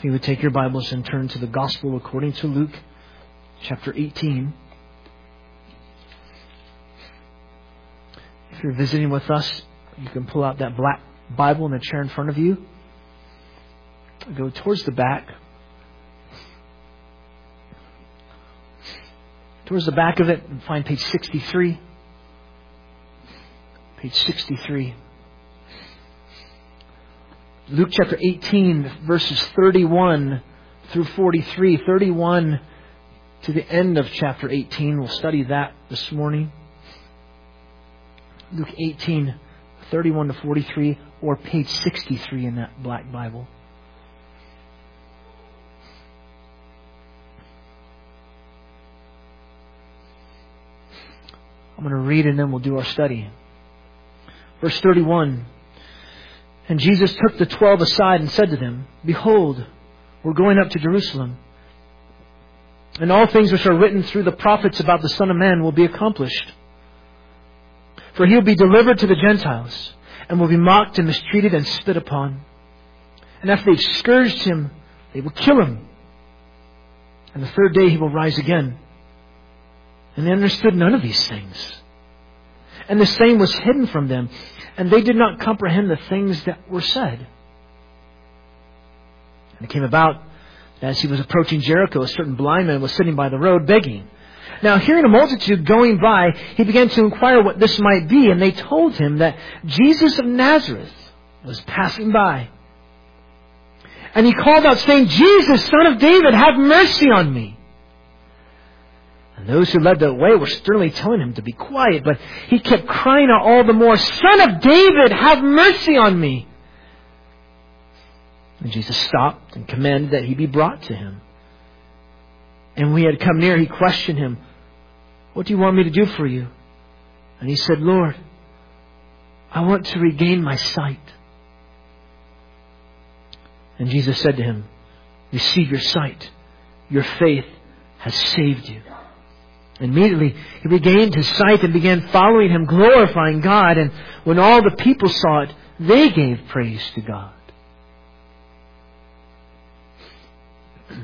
If you would take your Bibles and turn to the Gospel according to Luke, chapter 18. If you're visiting with us, you can pull out that black Bible in the chair in front of you. Go towards the back. Towards the back of it, and find page 63. Page 63. Luke chapter 18, verses 31 through 43. 31 to the end of chapter 18. We'll study that this morning. Luke 18, 31 to 43, or page 63 in that black Bible. I'm going to read and then we'll do our study. Verse 31. And Jesus took the twelve aside and said to them, Behold, we're going up to Jerusalem. And all things which are written through the prophets about the Son of Man will be accomplished. For he will be delivered to the Gentiles, and will be mocked and mistreated and spit upon. And after they've scourged him, they will kill him. And the third day he will rise again. And they understood none of these things. And the same was hidden from them, and they did not comprehend the things that were said. And it came about as he was approaching Jericho, a certain blind man was sitting by the road begging. Now, hearing a multitude going by, he began to inquire what this might be, and they told him that Jesus of Nazareth was passing by. And he called out, saying, Jesus, son of David, have mercy on me. And those who led the way were sternly telling him to be quiet, but he kept crying out all the more, Son of David, have mercy on me. And Jesus stopped and commanded that he be brought to him. And when he had come near, he questioned him, What do you want me to do for you? And he said, Lord, I want to regain my sight. And Jesus said to him, Receive your sight. Your faith has saved you. Immediately he regained his sight and began following him, glorifying God. And when all the people saw it, they gave praise to God.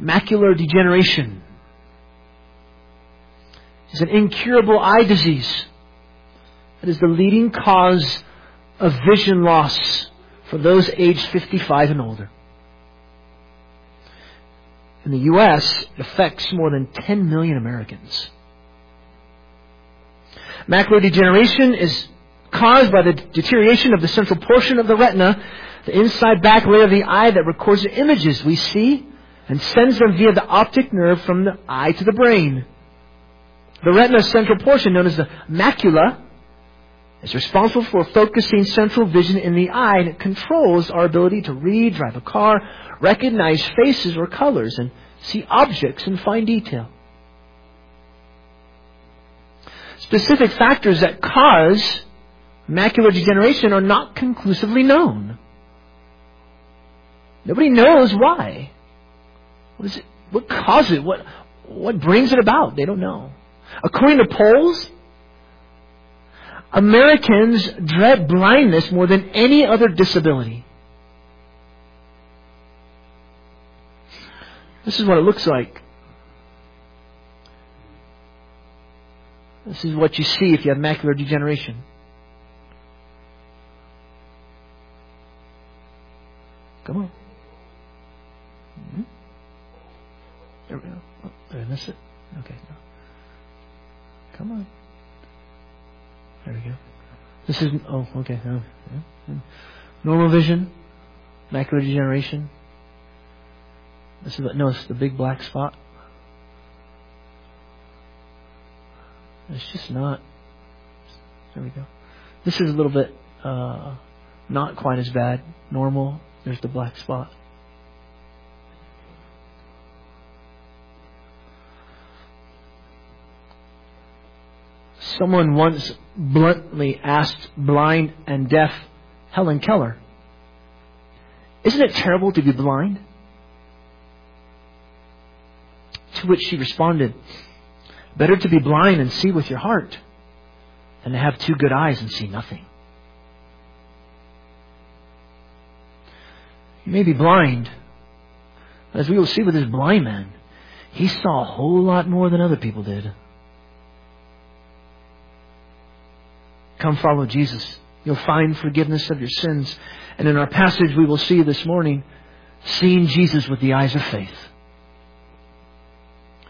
Macular degeneration is an incurable eye disease that is the leading cause of vision loss for those aged 55 and older. In the U.S., it affects more than 10 million Americans. Macular degeneration is caused by the deterioration of the central portion of the retina, the inside back layer of the eye that records the images we see and sends them via the optic nerve from the eye to the brain. The retina's central portion, known as the macula, is responsible for focusing central vision in the eye and it controls our ability to read, drive a car, recognize faces or colors, and see objects in fine detail. Specific factors that cause macular degeneration are not conclusively known. Nobody knows why. What is it? What causes it? What, what brings it about? They don't know. According to polls, Americans dread blindness more than any other disability. This is what it looks like. This is what you see if you have macular degeneration. Come on. Mm-hmm. There we go. Oh, did I miss it? Okay. No. Come on. There we go. This is oh okay. Oh, yeah. Normal vision, macular degeneration. This is no, it's the big black spot. It's just not. There we go. This is a little bit uh, not quite as bad. Normal. There's the black spot. Someone once bluntly asked blind and deaf Helen Keller, Isn't it terrible to be blind? Which she responded, Better to be blind and see with your heart than to have two good eyes and see nothing. He may be blind. but As we will see with this blind man, he saw a whole lot more than other people did. Come follow Jesus. You'll find forgiveness of your sins. And in our passage we will see this morning, seeing Jesus with the eyes of faith.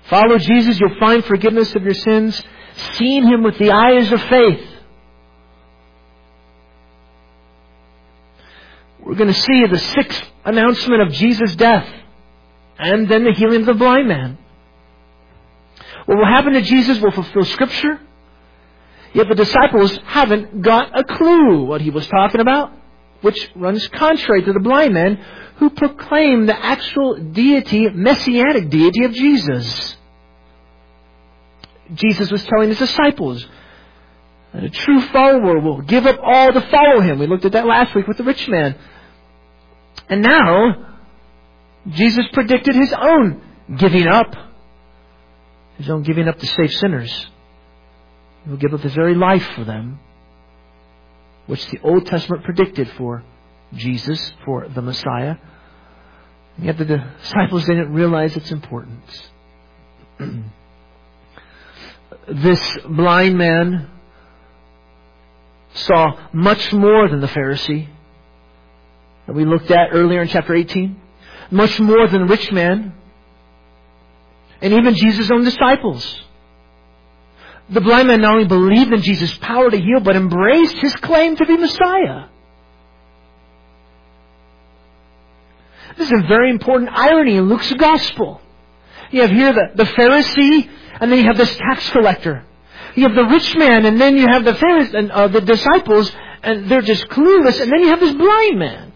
Follow Jesus, you'll find forgiveness of your sins, seeing Him with the eyes of faith. We're going to see the sixth announcement of Jesus' death and then the healing of the blind man. What will happen to Jesus will fulfill Scripture, yet the disciples haven't got a clue what he was talking about, which runs contrary to the blind man who proclaimed the actual deity, messianic deity of Jesus. Jesus was telling his disciples that a true follower will give up all to follow him. We looked at that last week with the rich man. And now, Jesus predicted his own giving up, his own giving up to save sinners. He will give up his very life for them, which the Old Testament predicted for Jesus, for the Messiah. And yet the disciples didn't realize its importance. this blind man saw much more than the Pharisee that we looked at earlier in chapter 18. Much more than the rich man. And even Jesus' own disciples. The blind man not only believed in Jesus' power to heal, but embraced his claim to be Messiah. This is a very important irony in Luke's gospel. You have here the, the Pharisee, and then you have this tax collector. You have the rich man, and then you have the Pharisees and uh, the disciples, and they're just clueless, and then you have this blind man.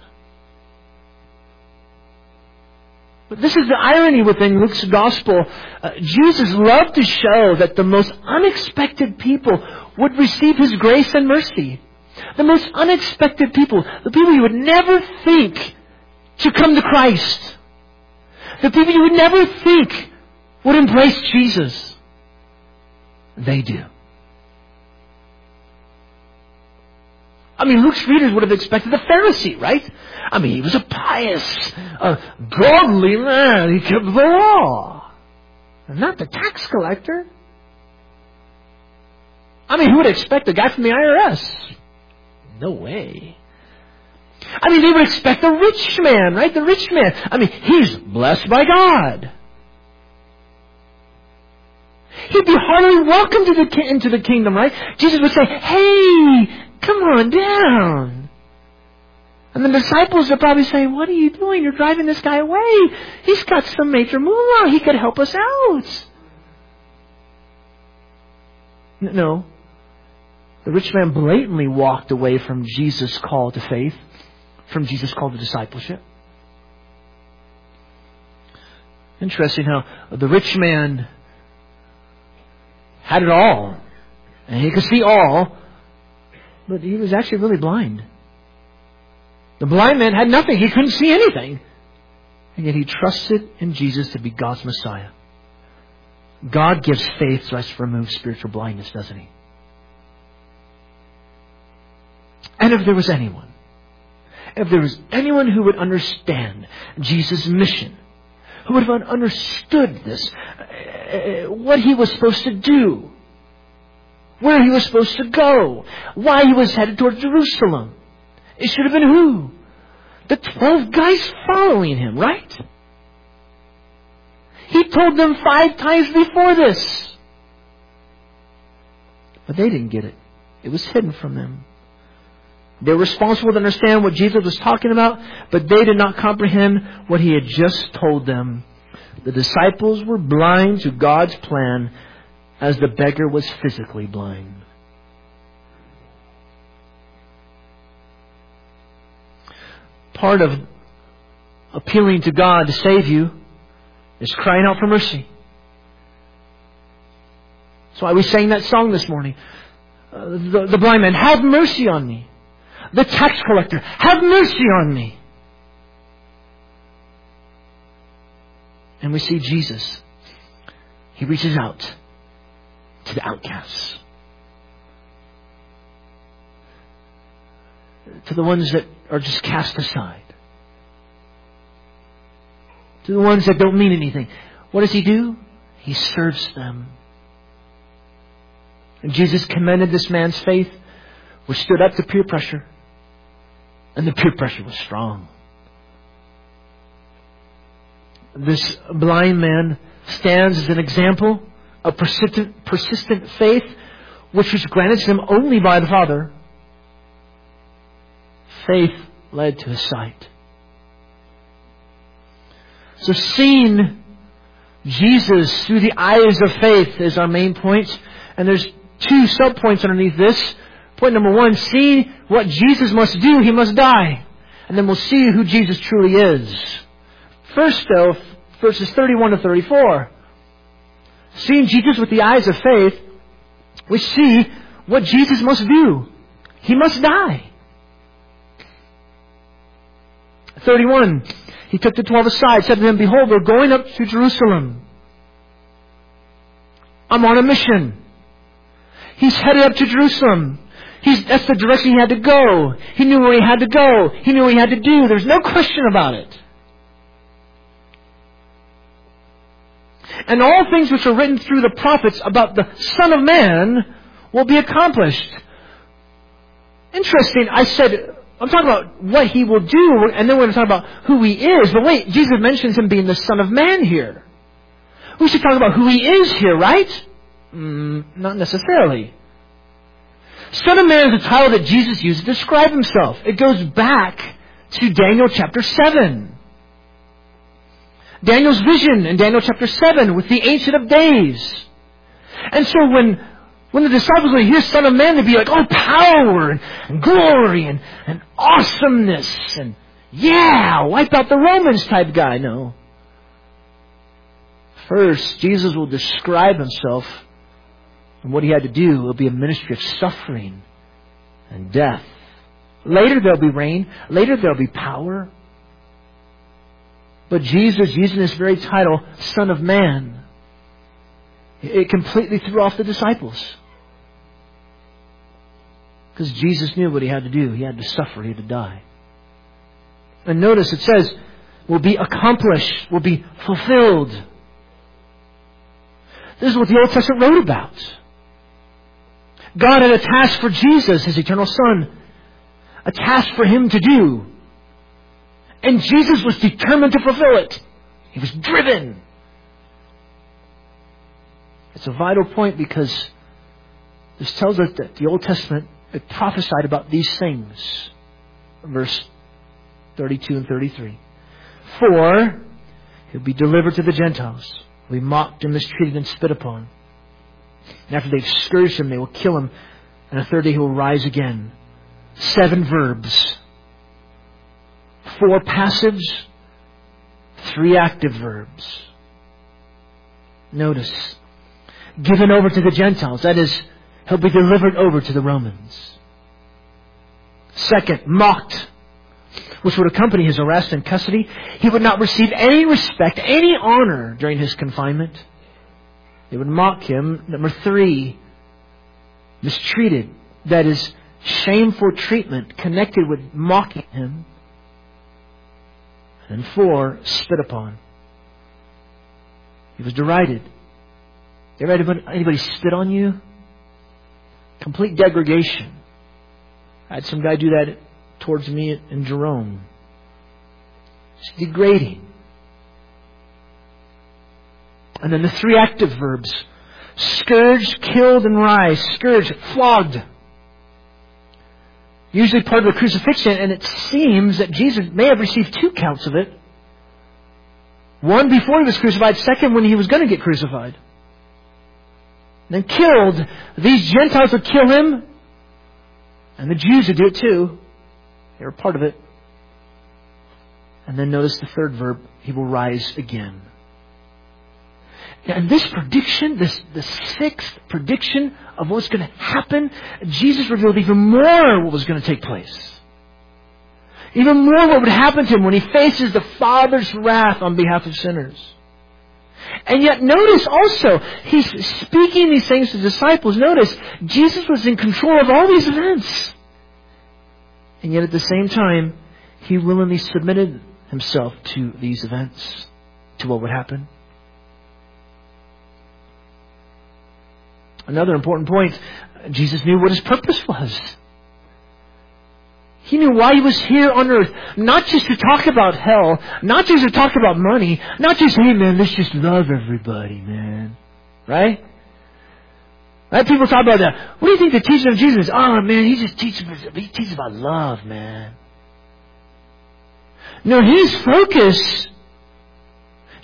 But this is the irony within Luke's gospel. Uh, Jesus loved to show that the most unexpected people would receive his grace and mercy. The most unexpected people, the people you would never think to come to Christ. The people you would never think would embrace Jesus. They do. I mean, Luke's readers would have expected the Pharisee, right? I mean, he was a pious, a godly man. He kept the law. Not the tax collector. I mean, who would expect a guy from the IRS? No way. I mean, they would expect the rich man, right? The rich man. I mean, he's blessed by God. He'd be heartily welcome to the, into the kingdom, right? Jesus would say, hey, Come on down. And the disciples are probably saying, What are you doing? You're driving this guy away. He's got some major moolah. He could help us out. No. The rich man blatantly walked away from Jesus' call to faith, from Jesus' call to discipleship. Interesting how the rich man had it all. And he could see all, but he was actually really blind. The blind man had nothing. He couldn't see anything. And yet he trusted in Jesus to be God's Messiah. God gives faith so as to remove spiritual blindness, doesn't he? And if there was anyone, if there was anyone who would understand Jesus' mission, who would have understood this, uh, what he was supposed to do, where he was supposed to go, why he was headed toward Jerusalem. It should have been who? The twelve guys following him, right? He told them five times before this. But they didn't get it. It was hidden from them. They were responsible to understand what Jesus was talking about, but they did not comprehend what he had just told them. The disciples were blind to God's plan as the beggar was physically blind. Part of appealing to God to save you is crying out for mercy. That's why we sang that song this morning. Uh, the, the blind man, have mercy on me. The tax collector, have mercy on me. And we see Jesus. He reaches out to the outcasts, to the ones that are just cast aside. to the ones that don't mean anything. What does he do? He serves them. And Jesus commended this man's faith, which stood up to peer pressure. And the peer pressure was strong. This blind man stands as an example of persistent, persistent faith, which was granted to him only by the Father. Faith led to his sight. So seeing Jesus through the eyes of faith is our main point. And there's two subpoints underneath this. Point number one, see what Jesus must do. He must die. And then we'll see who Jesus truly is. First though, verses 31 to 34. Seeing Jesus with the eyes of faith, we see what Jesus must do. He must die. 31. He took the twelve aside, said to them, Behold, we're going up to Jerusalem. I'm on a mission. He's headed up to Jerusalem. He's, that's the direction he had to go. He knew where he had to go. He knew what he had to do. There's no question about it. And all things which are written through the prophets about the Son of Man will be accomplished. Interesting. I said, I'm talking about what he will do, and then we're going to talk about who he is. But wait, Jesus mentions him being the Son of Man here. We should talk about who he is here, right? Mm, not necessarily. Son of Man is a title that Jesus used to describe himself. It goes back to Daniel chapter 7. Daniel's vision in Daniel chapter 7 with the Ancient of Days. And so when, when the disciples would hear Son of Man, they'd be like, oh, power and, and glory and, and awesomeness and yeah, wipe out the Romans type guy. No. First, Jesus will describe himself and what he had to do will be a ministry of suffering and death. Later there'll be reign. Later there'll be power. But Jesus, using this very title, Son of Man, it completely threw off the disciples. Because Jesus knew what he had to do. He had to suffer. He had to die. And notice it says, will be accomplished, will be fulfilled. This is what the Old Testament wrote about. God had a task for Jesus, his eternal Son, a task for him to do. And Jesus was determined to fulfill it. He was driven. It's a vital point because this tells us that the Old Testament it prophesied about these things. Verse 32 and 33. For he'll be delivered to the Gentiles, will be mocked and mistreated and spit upon. And after they've scourged him, they will kill him. And the third day he will rise again. Seven verbs. Four passives, three active verbs. Notice. Given over to the Gentiles. That is, he'll be delivered over to the Romans. Second, mocked, which would accompany his arrest and custody. He would not receive any respect, any honor during his confinement. They would mock him. Number three, mistreated. That is, shameful treatment connected with mocking him. And four, spit upon. He was derided. Ever anybody spit on you? Complete degradation. I had some guy do that towards me in Jerome. It's degrading. And then the three active verbs scourged, killed, and rise. Scourged, flogged. Usually part of the crucifixion, and it seems that Jesus may have received two counts of it. One before he was crucified, second when he was going to get crucified. then killed. These Gentiles would kill him, and the Jews would do it too. They were part of it. And then notice the third verb, he will rise again. And this prediction, this the sixth prediction of what's going to happen, Jesus revealed even more what was going to take place. Even more what would happen to him when he faces the Father's wrath on behalf of sinners. And yet notice also, he's speaking these things to disciples. Notice, Jesus was in control of all these events. And yet at the same time, he willingly submitted himself to these events. to what would happen. Another important point Jesus knew what his purpose was. He knew why he was here on earth. Not just to talk about hell, not just to talk about money, not just, hey man, let's just love everybody, man. Right? Right? People talk about that. What do you think the teaching of Jesus is? Oh man, he just teaches, he teaches about love, man. No, his focus,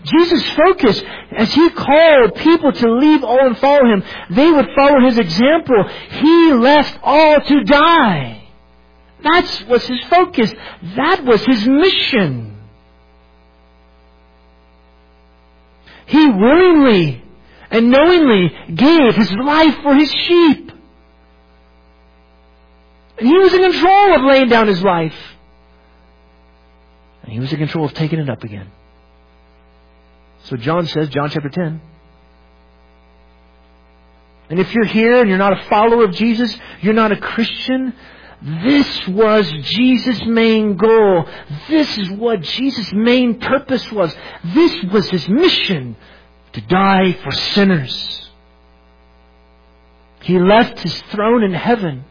Jesus' focus, as he called people to leave all and follow him, they would follow his example. He left all to die. That was his focus. That was his mission. He willingly and knowingly gave his life for his sheep. And he was in control of laying down his life. And he was in control of taking it up again. So John says, John chapter 10. And if you're here and you're not a follower of Jesus, you're not a Christian, this was Jesus' main goal. This is what Jesus' main purpose was. This was his mission to die for sinners. He left his throne in heaven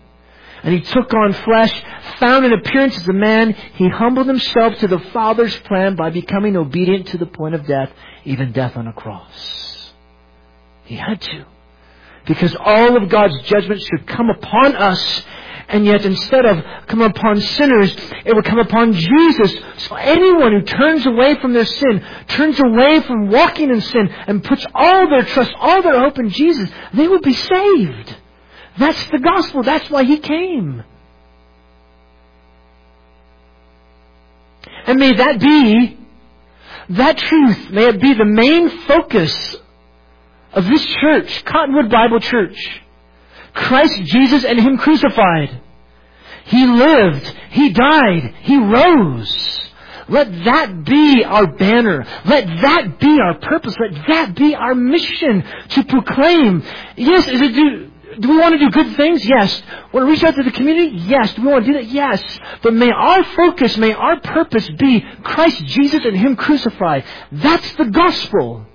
and he took on flesh, found an appearance as a man. He humbled himself to the Father's plan by becoming obedient to the point of death, even death on a cross. He had to. Because all of God's judgment should come upon us and yet instead of come upon sinners, it would come upon Jesus. So anyone who turns away from their sin, turns away from walking in sin, and puts all their trust, all their hope in Jesus, they will be saved. That's the gospel. That's why He came. And may that be, that truth, may it be the main focus of this church, Cottonwood Bible Church. Christ Jesus and Him crucified. He lived. He died. He rose. Let that be our banner. Let that be our purpose. Let that be our mission to proclaim. Yes, is it do, do we want to do good things? Yes. Want to reach out to the community? Yes. Do we want to do that? Yes. But may our focus, may our purpose be Christ Jesus and Him crucified. That's the gospel.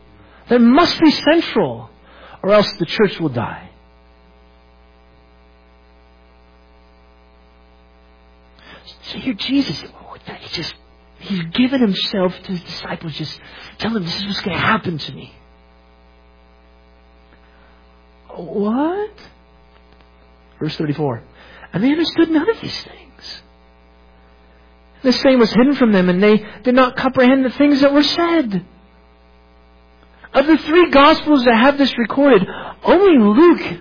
That must be central, or else the church will die. So here Jesus, oh, he just, he's given himself to his disciples, just tell them this is what's going to happen to me. What? Verse 34. And they understood none of these things. The same was hidden from them, and they did not comprehend the things that were said. Of the three Gospels that have this recorded, only Luke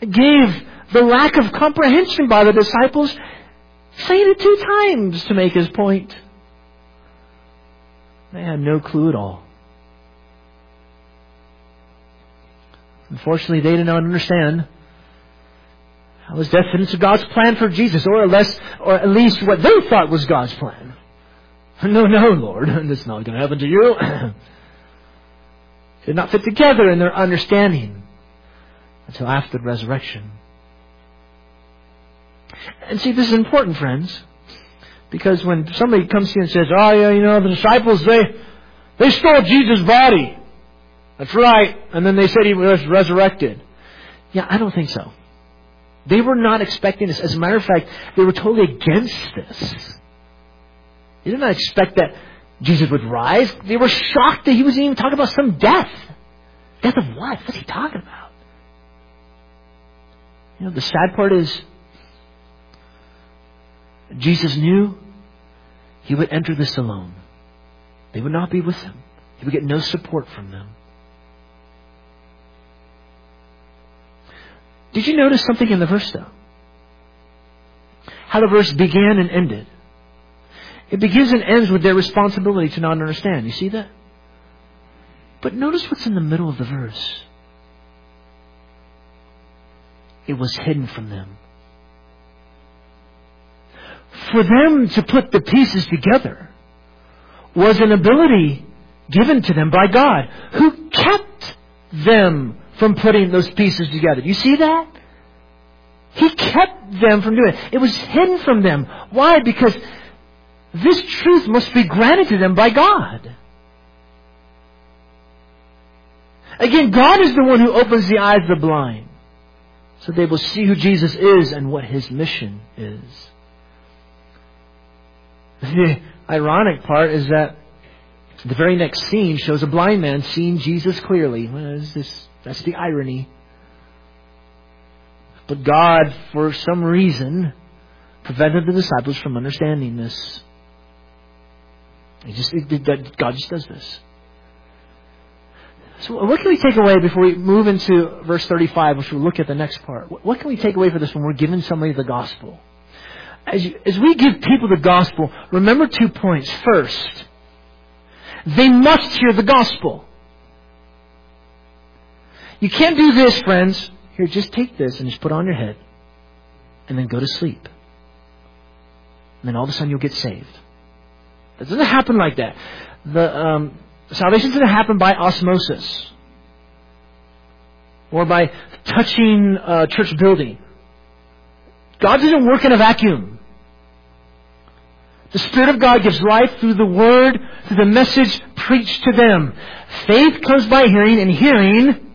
gave the lack of comprehension by the disciples saying it two times to make his point. They had no clue at all. Unfortunately, they did not understand how was fitted into God's plan for Jesus, or at, least, or at least what they thought was God's plan. No, no, Lord, this is not going to happen to you. did not fit together in their understanding until after the resurrection. And see, this is important, friends, because when somebody comes to you and says, "Oh, yeah, you know, the disciples they they stole Jesus' body," that's right, and then they said he was resurrected. Yeah, I don't think so. They were not expecting this. As a matter of fact, they were totally against this. They did not expect that Jesus would rise. They were shocked that he was even talking about some death. Death of what? What's he talking about? You know, the sad part is Jesus knew he would enter this alone. They would not be with him. He would get no support from them. Did you notice something in the verse though? How the verse began and ended. It begins and ends with their responsibility to not understand. You see that? But notice what's in the middle of the verse. It was hidden from them for them to put the pieces together was an ability given to them by God, who kept them from putting those pieces together. Do you see that? He kept them from doing it. It was hidden from them. Why? Because this truth must be granted to them by God. Again, God is the one who opens the eyes of the blind. So they will see who Jesus is and what his mission is. The ironic part is that the very next scene shows a blind man seeing Jesus clearly. Well, this, that's the irony. But God, for some reason, prevented the disciples from understanding this. He just, it, God just does this. So what can we take away before we move into verse 35, which we'll look at the next part? What can we take away for this when we're giving somebody the gospel? As, you, as we give people the gospel, remember two points. First, they must hear the gospel. You can't do this, friends. Here, just take this and just put it on your head. And then go to sleep. And then all of a sudden you'll get saved. It doesn't happen like that. The um, salvation doesn't happen by osmosis or by touching a church building. God doesn't work in a vacuum. The Spirit of God gives life through the Word, through the message preached to them. Faith comes by hearing, and hearing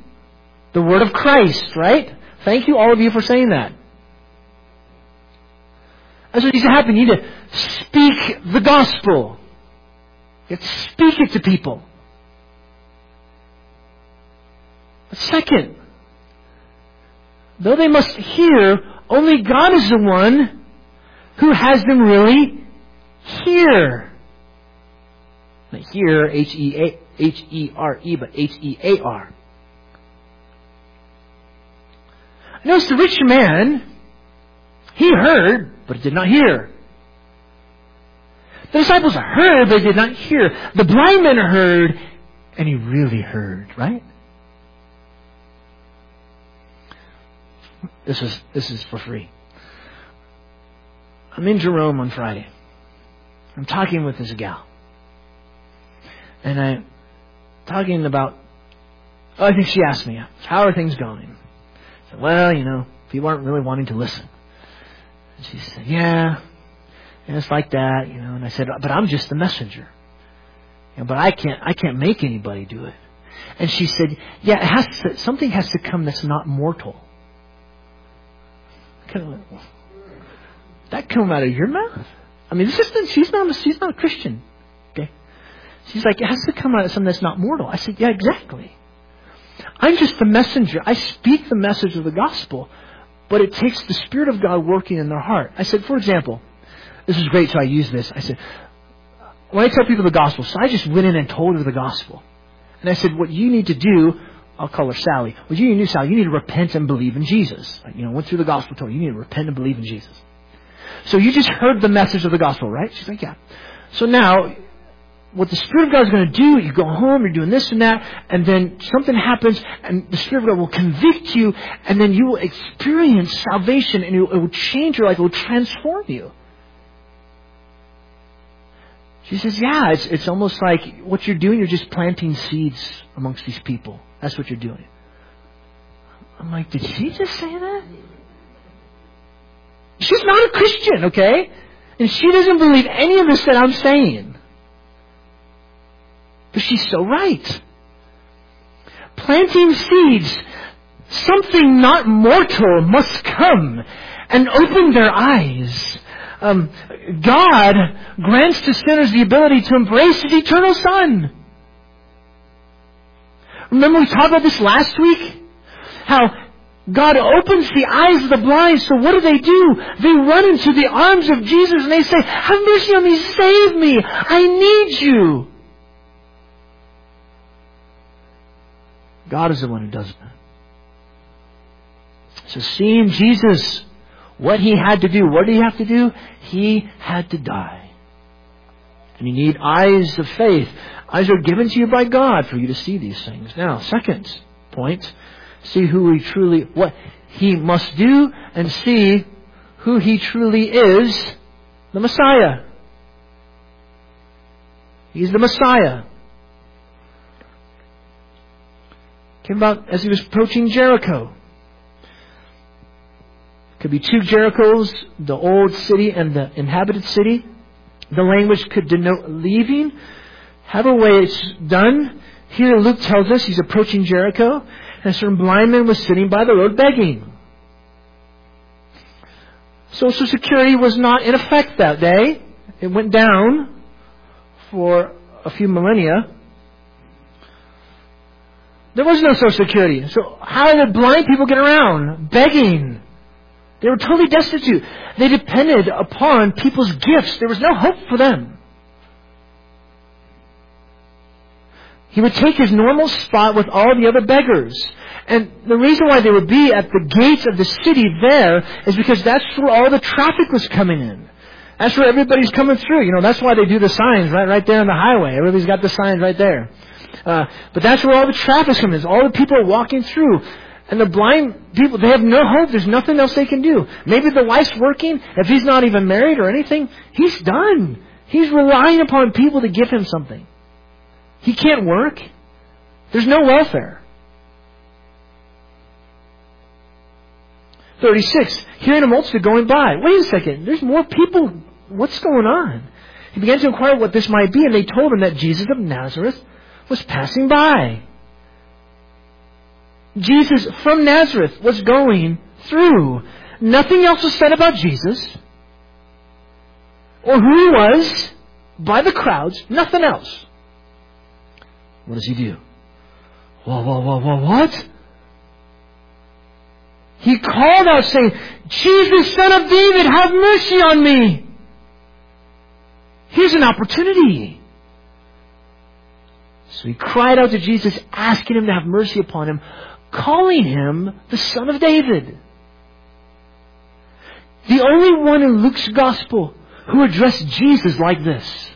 the Word of Christ, right? Thank you, all of you, for saying that. That's what needs to happen. You need to speak the gospel. You have to speak it to people. But second, though they must hear, only God is the one who has them really hear. Not hear, H-E-R-E, but H-E-A-R. Notice the rich man, he heard, but did not hear. The disciples heard, but did not hear. The blind man heard, and he really heard, right? This is this is for free. I'm in Jerome on Friday. I'm talking with this gal. And I'm talking about oh, I think she asked me, how are things going? Said, well, you know, people aren't really wanting to listen. And she said, yeah, and it's like that, you know. And I said, but I'm just the messenger. Know, but I can't, I can't make anybody do it. And she said, yeah, it has to, something has to come that's not mortal. Kind of went, that come out of your mouth? I mean, this is she's not, she's not a Christian. Okay. She's like, it has to come out of something that's not mortal. I said, yeah, exactly. I'm just the messenger. I speak the message of the gospel, but it takes the Spirit of God working in their heart. I said, for example, this is great, so I use this. I said, when I tell people the gospel, so I just went in and told her the gospel. And I said, what you need to do, I'll call her Sally. What you need to do, Sally, you need to repent and believe in Jesus. you know, went through the gospel, told her, you need to repent and believe in Jesus. So you just heard the message of the gospel, right? She's like, yeah. So now, what the Spirit of God is going to do, you go home, you're doing this and that, and then something happens, and the Spirit of God will convict you, and then you will experience salvation, and it will change your life, it will transform you. She says, yeah, it's, it's almost like what you're doing, you're just planting seeds amongst these people. That's what you're doing. I'm like, did she just say that? She's not a Christian, okay? And she doesn't believe any of this that I'm saying. But she's so right. Planting seeds, something not mortal must come and open their eyes um, God grants to sinners the ability to embrace His eternal Son. Remember we talked about this last week? How God opens the eyes of the blind, so what do they do? They run into the arms of Jesus and they say, Have mercy on me, save me, I need you. God is the one who does that. So seeing Jesus what he had to do. What did he have to do? He had to die. And you need eyes of faith. Eyes are given to you by God for you to see these things. Now, second point, see who he truly, what he must do and see who he truly is, the Messiah. He's the Messiah. Came about as he was approaching Jericho. Could be two Jerichos, the old city and the inhabited city. The language could denote leaving. However way it's done, Here Luke tells us he's approaching Jericho, and a certain blind man was sitting by the road begging. Social Security was not in effect that day. It went down for a few millennia. There was no Social Security. So how did blind people get around? Begging. They were totally destitute. They depended upon people's gifts. There was no hope for them. He would take his normal spot with all the other beggars. And the reason why they would be at the gates of the city there is because that's where all the traffic was coming in. That's where everybody's coming through. You know, that's why they do the signs right, right there on the highway. Everybody's got the signs right there. Uh, but that's where all the traffic's coming in. All the people are walking through. And the blind people, they have no hope. There's nothing else they can do. Maybe the wife's working. If he's not even married or anything, he's done. He's relying upon people to give him something. He can't work. There's no welfare. 36. Hearing a multitude going by. Wait a second. There's more people. What's going on? He began to inquire what this might be, and they told him that Jesus of Nazareth was passing by. Jesus from Nazareth was going through. Nothing else was said about Jesus or who he was by the crowds. Nothing else. What does he do? Whoa, whoa, whoa, whoa, what? He called out saying, Jesus, son of David, have mercy on me. Here's an opportunity. So he cried out to Jesus, asking him to have mercy upon him, calling him the son of David. The only one in Luke's gospel who addressed Jesus like this.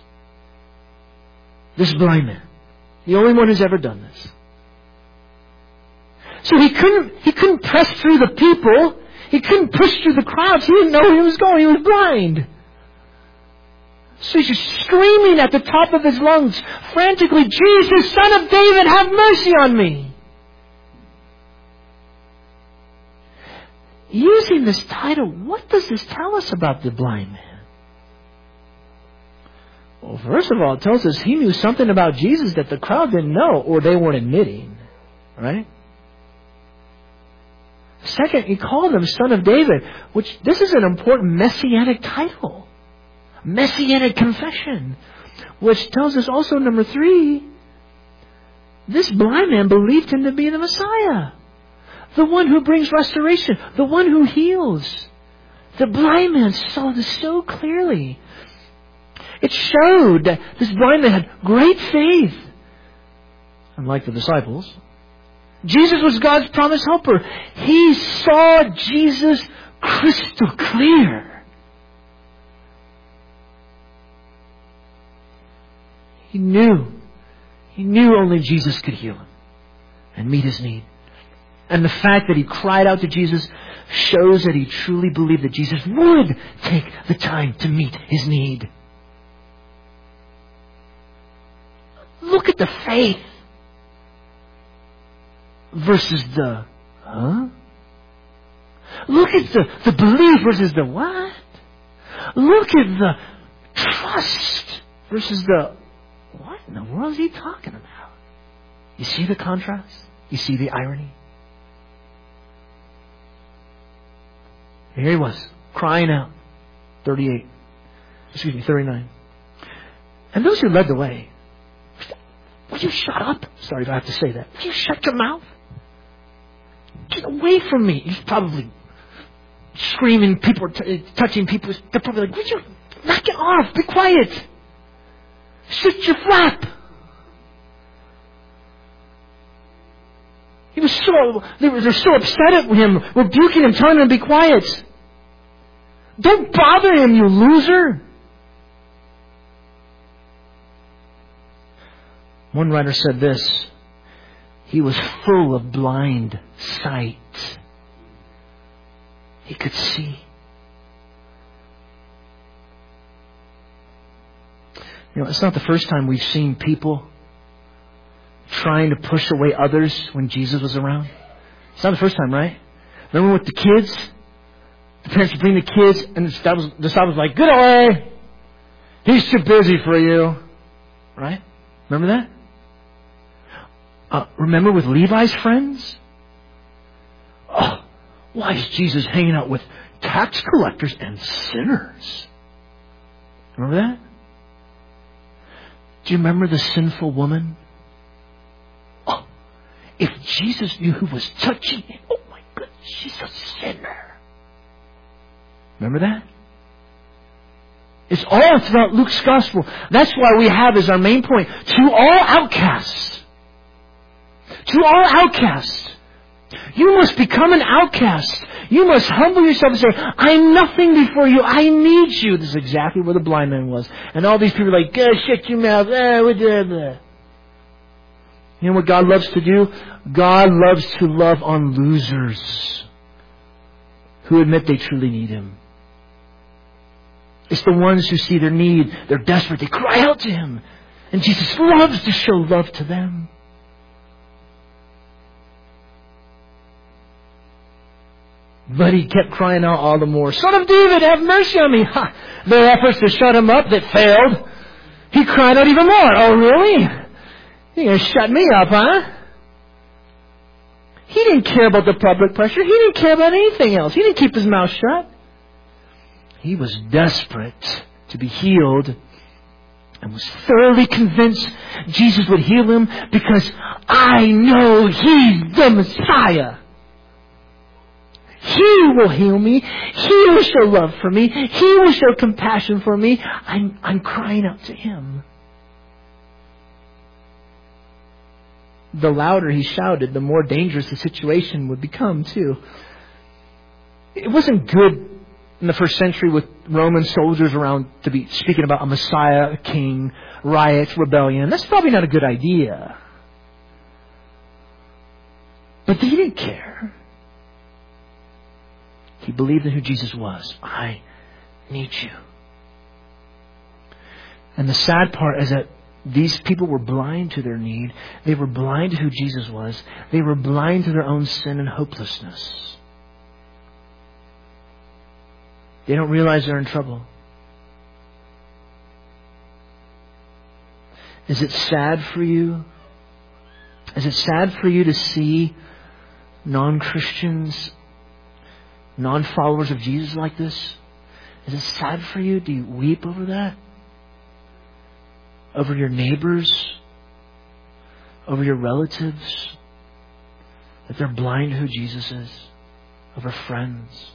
This blind man. The only one who's ever done this. So he couldn't, he couldn't press through the people. He couldn't push through the crowds. He didn't know where he was going. He was blind. So he's just screaming at the top of his lungs, frantically, Jesus, son of David, have mercy on me. Using this title, what does this tell us about the blind man? Well, first of all, it tells us he knew something about Jesus that the crowd didn't know or they weren't admitting. Right? Second, he called him Son of David, which this is an important messianic title. Messianic confession. Which tells us also, number three, this blind man believed him to be the Messiah. The one who brings restoration. The one who heals. The blind man saw this so clearly. It showed that this blind man had great faith. Unlike the disciples. Jesus was God's promised helper. He saw Jesus crystal clear. He knew. He knew only Jesus could heal him and meet his need. And the fact that he cried out to Jesus shows that he truly believed that Jesus would take the time to meet his need. Look at the faith versus the huh? Look at the, the belief versus the what? Look at the trust versus the what in the world is he talking about? You see the contrast? You see the irony? Here he was, crying out. 38. Excuse me, 39. And those who led the way Will you shut up? Sorry if I have to say that. Will you shut your mouth? Get away from me. He's probably screaming, people are t- touching people. They're probably like, would you knock it off? Be quiet. Shut your flap. He was so, they were, they're so upset at him, rebuking him, telling him to be quiet. Don't bother him, you loser. One writer said this He was full of blind sight. He could see. You know, it's not the first time we've seen people trying to push away others when Jesus was around. It's not the first time, right? Remember with the kids? The parents would bring the kids, and the disciples, the like, "Get away! He's too busy for you." Right? Remember that? Uh, remember with Levi's friends? Oh, why is Jesus hanging out with tax collectors and sinners? Remember that? Do you remember the sinful woman? Oh, if Jesus knew who was touching him, oh my goodness, she's a sinner. Remember that? It's all throughout Luke's gospel. That's why we have as our main point, to all outcasts. To all outcasts. You must become an outcast. You must humble yourself and say, I'm nothing before you. I need you. This is exactly where the blind man was. And all these people are like, go shut your mouth. Ah, blah, blah. You know what God loves to do? God loves to love on losers who admit they truly need Him. It's the ones who see their need, they're desperate, they cry out to Him. And Jesus loves to show love to them. But he kept crying out all the more, Son of David, have mercy on me. Ha! Their efforts to shut him up that failed. He cried out even more. Oh, really? You're going to shut me up, huh? He didn't care about the public pressure. He didn't care about anything else. He didn't keep his mouth shut. He was desperate to be healed and was thoroughly convinced Jesus would heal him because I know He's the Messiah. He will heal me. He will show love for me. He will show compassion for me. I'm, I'm crying out to Him. The louder he shouted, the more dangerous the situation would become, too. It wasn't good in the first century with Roman soldiers around to be speaking about a Messiah, a king, riots, rebellion. That's probably not a good idea. But he didn't care. He believed in who Jesus was. I need you. And the sad part is that these people were blind to their need. They were blind to who Jesus was. They were blind to their own sin and hopelessness. They don't realize they're in trouble. Is it sad for you? Is it sad for you to see non Christians non followers of Jesus like this? Is it sad for you? Do you weep over that? Over your neighbors? Over your relatives? That they're blind to who Jesus is? Over friends?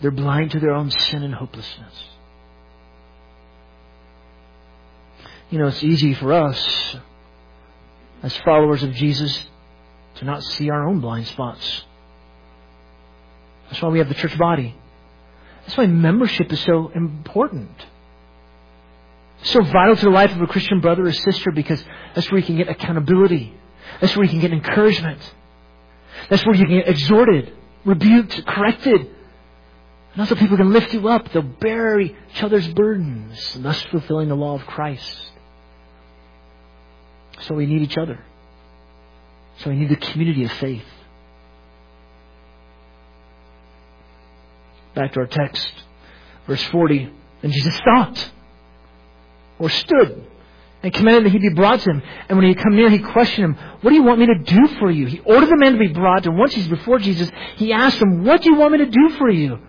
They're blind to their own sin and hopelessness. You know, it's easy for us as followers of Jesus to not see our own blind spots. That's why we have the church body. That's why membership is so important. so vital to the life of a Christian brother or sister because that's where you can get accountability. That's where you can get encouragement. That's where you can get exhorted, rebuked, corrected. And also people can lift you up. They'll bear each other's burdens, thus fulfilling the law of Christ. So we need each other. So we need the community of faith. Back to our text, verse 40. And Jesus stopped or stood and commanded that he be brought to him. And when he had come near, he questioned him, What do you want me to do for you? He ordered the man to be brought, and once he's before Jesus, he asked him, What do you want me to do for you?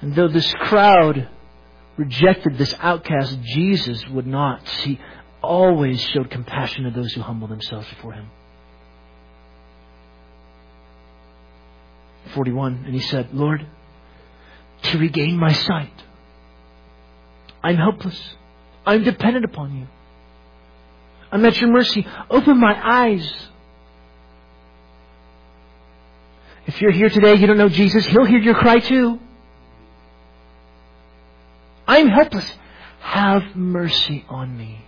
And though this crowd rejected this outcast, Jesus would not. He always showed compassion to those who humble themselves before him. 41, and he said, Lord, to regain my sight, I'm helpless. I'm dependent upon you. I'm at your mercy. Open my eyes. If you're here today, you don't know Jesus, He'll hear your cry too. I'm helpless. Have mercy on me.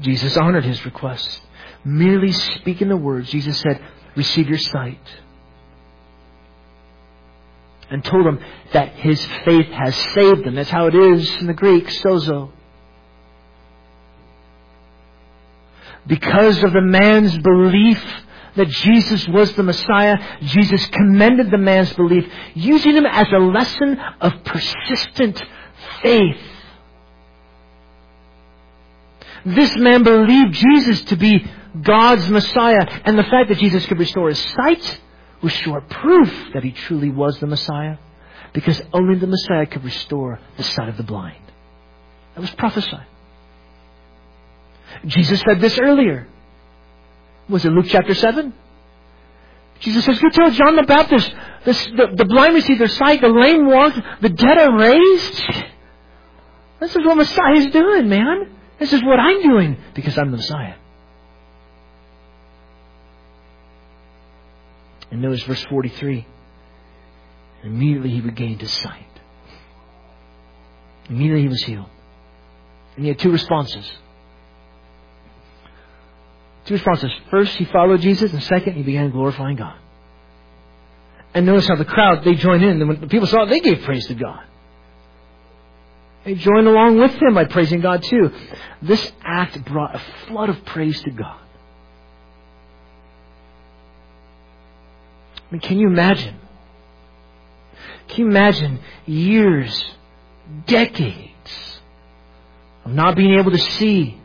Jesus honored his request merely speaking the words, Jesus said, Receive your sight. And told him that his faith has saved him. That's how it is in the Greek, sozo. Because of the man's belief, that Jesus was the Messiah, Jesus commended the man's belief, using him as a lesson of persistent faith. This man believed Jesus to be God's Messiah, and the fact that Jesus could restore his sight was sure proof that he truly was the Messiah, because only the Messiah could restore the sight of the blind. That was prophesied. Jesus said this earlier. Was it Luke chapter 7? Jesus says, Go tell John the Baptist, the, the blind receive their sight, the lame walk, the dead are raised. This is what Messiah is doing, man. This is what I'm doing because I'm the Messiah. And notice verse 43. Immediately he regained his sight. Immediately he was healed. And he had two responses. Two responses. First, he followed Jesus, and second, he began glorifying God. And notice how the crowd, they joined in. And when the people saw it, they gave praise to God. They joined along with him by praising God too. This act brought a flood of praise to God. I mean, can you imagine? Can you imagine years, decades of not being able to see,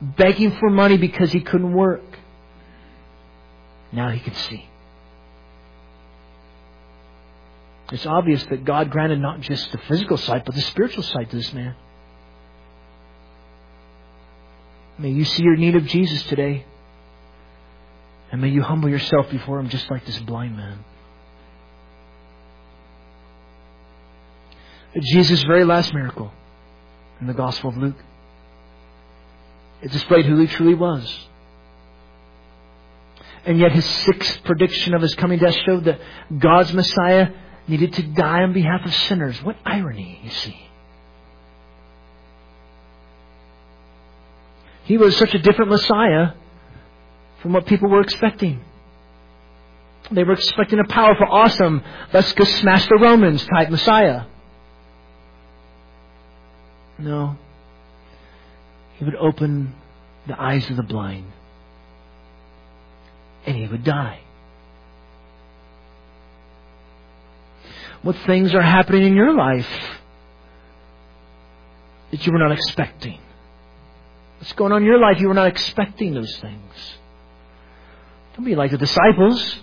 begging for money because he couldn't work? Now he can see. It's obvious that God granted not just the physical sight, but the spiritual sight to this man. May you see your need of Jesus today. And may you humble yourself before Him just like this blind man. Jesus' very last miracle in the Gospel of Luke. It displayed who he truly was. And yet his sixth prediction of his coming death showed that God's Messiah needed to die on behalf of sinners. What irony, you see. He was such a different Messiah from what people were expecting. They were expecting a powerful, awesome, let's go smash the Romans type Messiah. No. He would open the eyes of the blind. And he would die. What things are happening in your life that you were not expecting? What's going on in your life you were not expecting those things? Don't be like the disciples.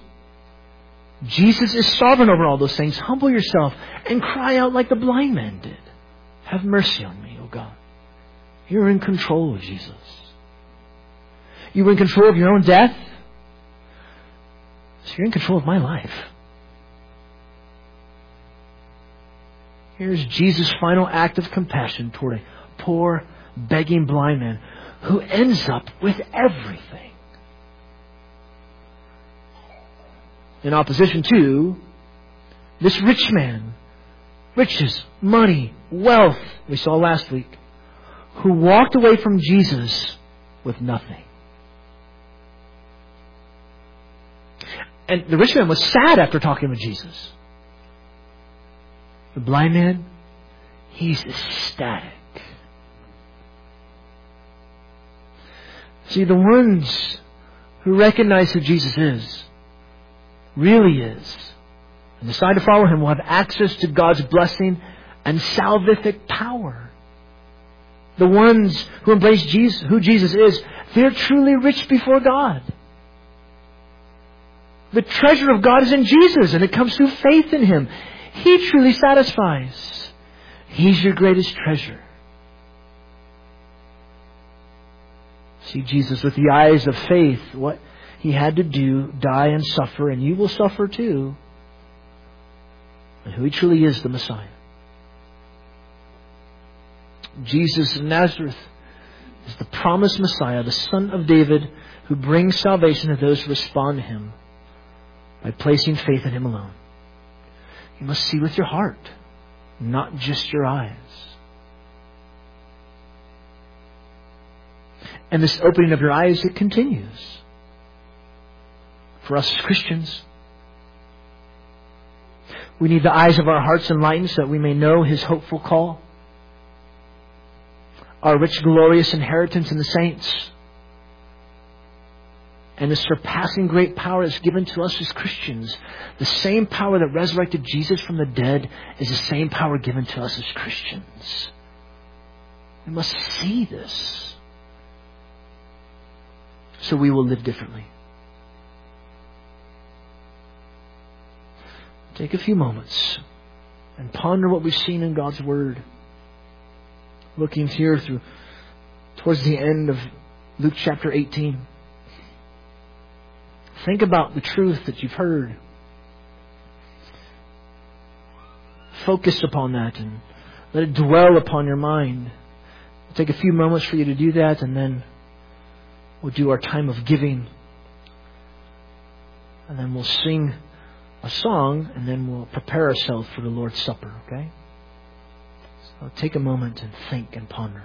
Jesus is sovereign over all those things. Humble yourself and cry out like the blind man did. Have mercy on me, O God. You're in control Jesus. You were in control of your own death. So you're in control of my life. Here's Jesus' final act of compassion toward a poor, begging blind man who ends up with everything. In opposition to this rich man, riches, money, wealth, we saw last week, who walked away from Jesus with nothing. And the rich man was sad after talking with Jesus. The blind man, he's ecstatic. See, the ones who recognize who Jesus is, really is, and decide to follow him will have access to God's blessing and salvific power. The ones who embrace Jesus, who Jesus is, they're truly rich before God. The treasure of God is in Jesus, and it comes through faith in Him. He truly satisfies. He's your greatest treasure. See Jesus with the eyes of faith, what He had to do, die and suffer, and you will suffer too. And who He truly is, the Messiah. Jesus of Nazareth is the promised Messiah, the Son of David, who brings salvation to those who respond to Him by placing faith in Him alone. You must see with your heart, not just your eyes. And this opening of your eyes, it continues. For us as Christians, we need the eyes of our hearts enlightened so that we may know His hopeful call, our rich, glorious inheritance in the saints, and the surpassing great power that's given to us as Christians. The same power that resurrected Jesus from the dead is the same power given to us as Christians. We must see this. So we will live differently. Take a few moments and ponder what we've seen in God's Word. Looking here through towards the end of Luke chapter 18. Think about the truth that you've heard. Focus upon that and let it dwell upon your mind. It'll take a few moments for you to do that, and then we'll do our time of giving. And then we'll sing a song, and then we'll prepare ourselves for the Lord's Supper, okay? So take a moment and think and ponder.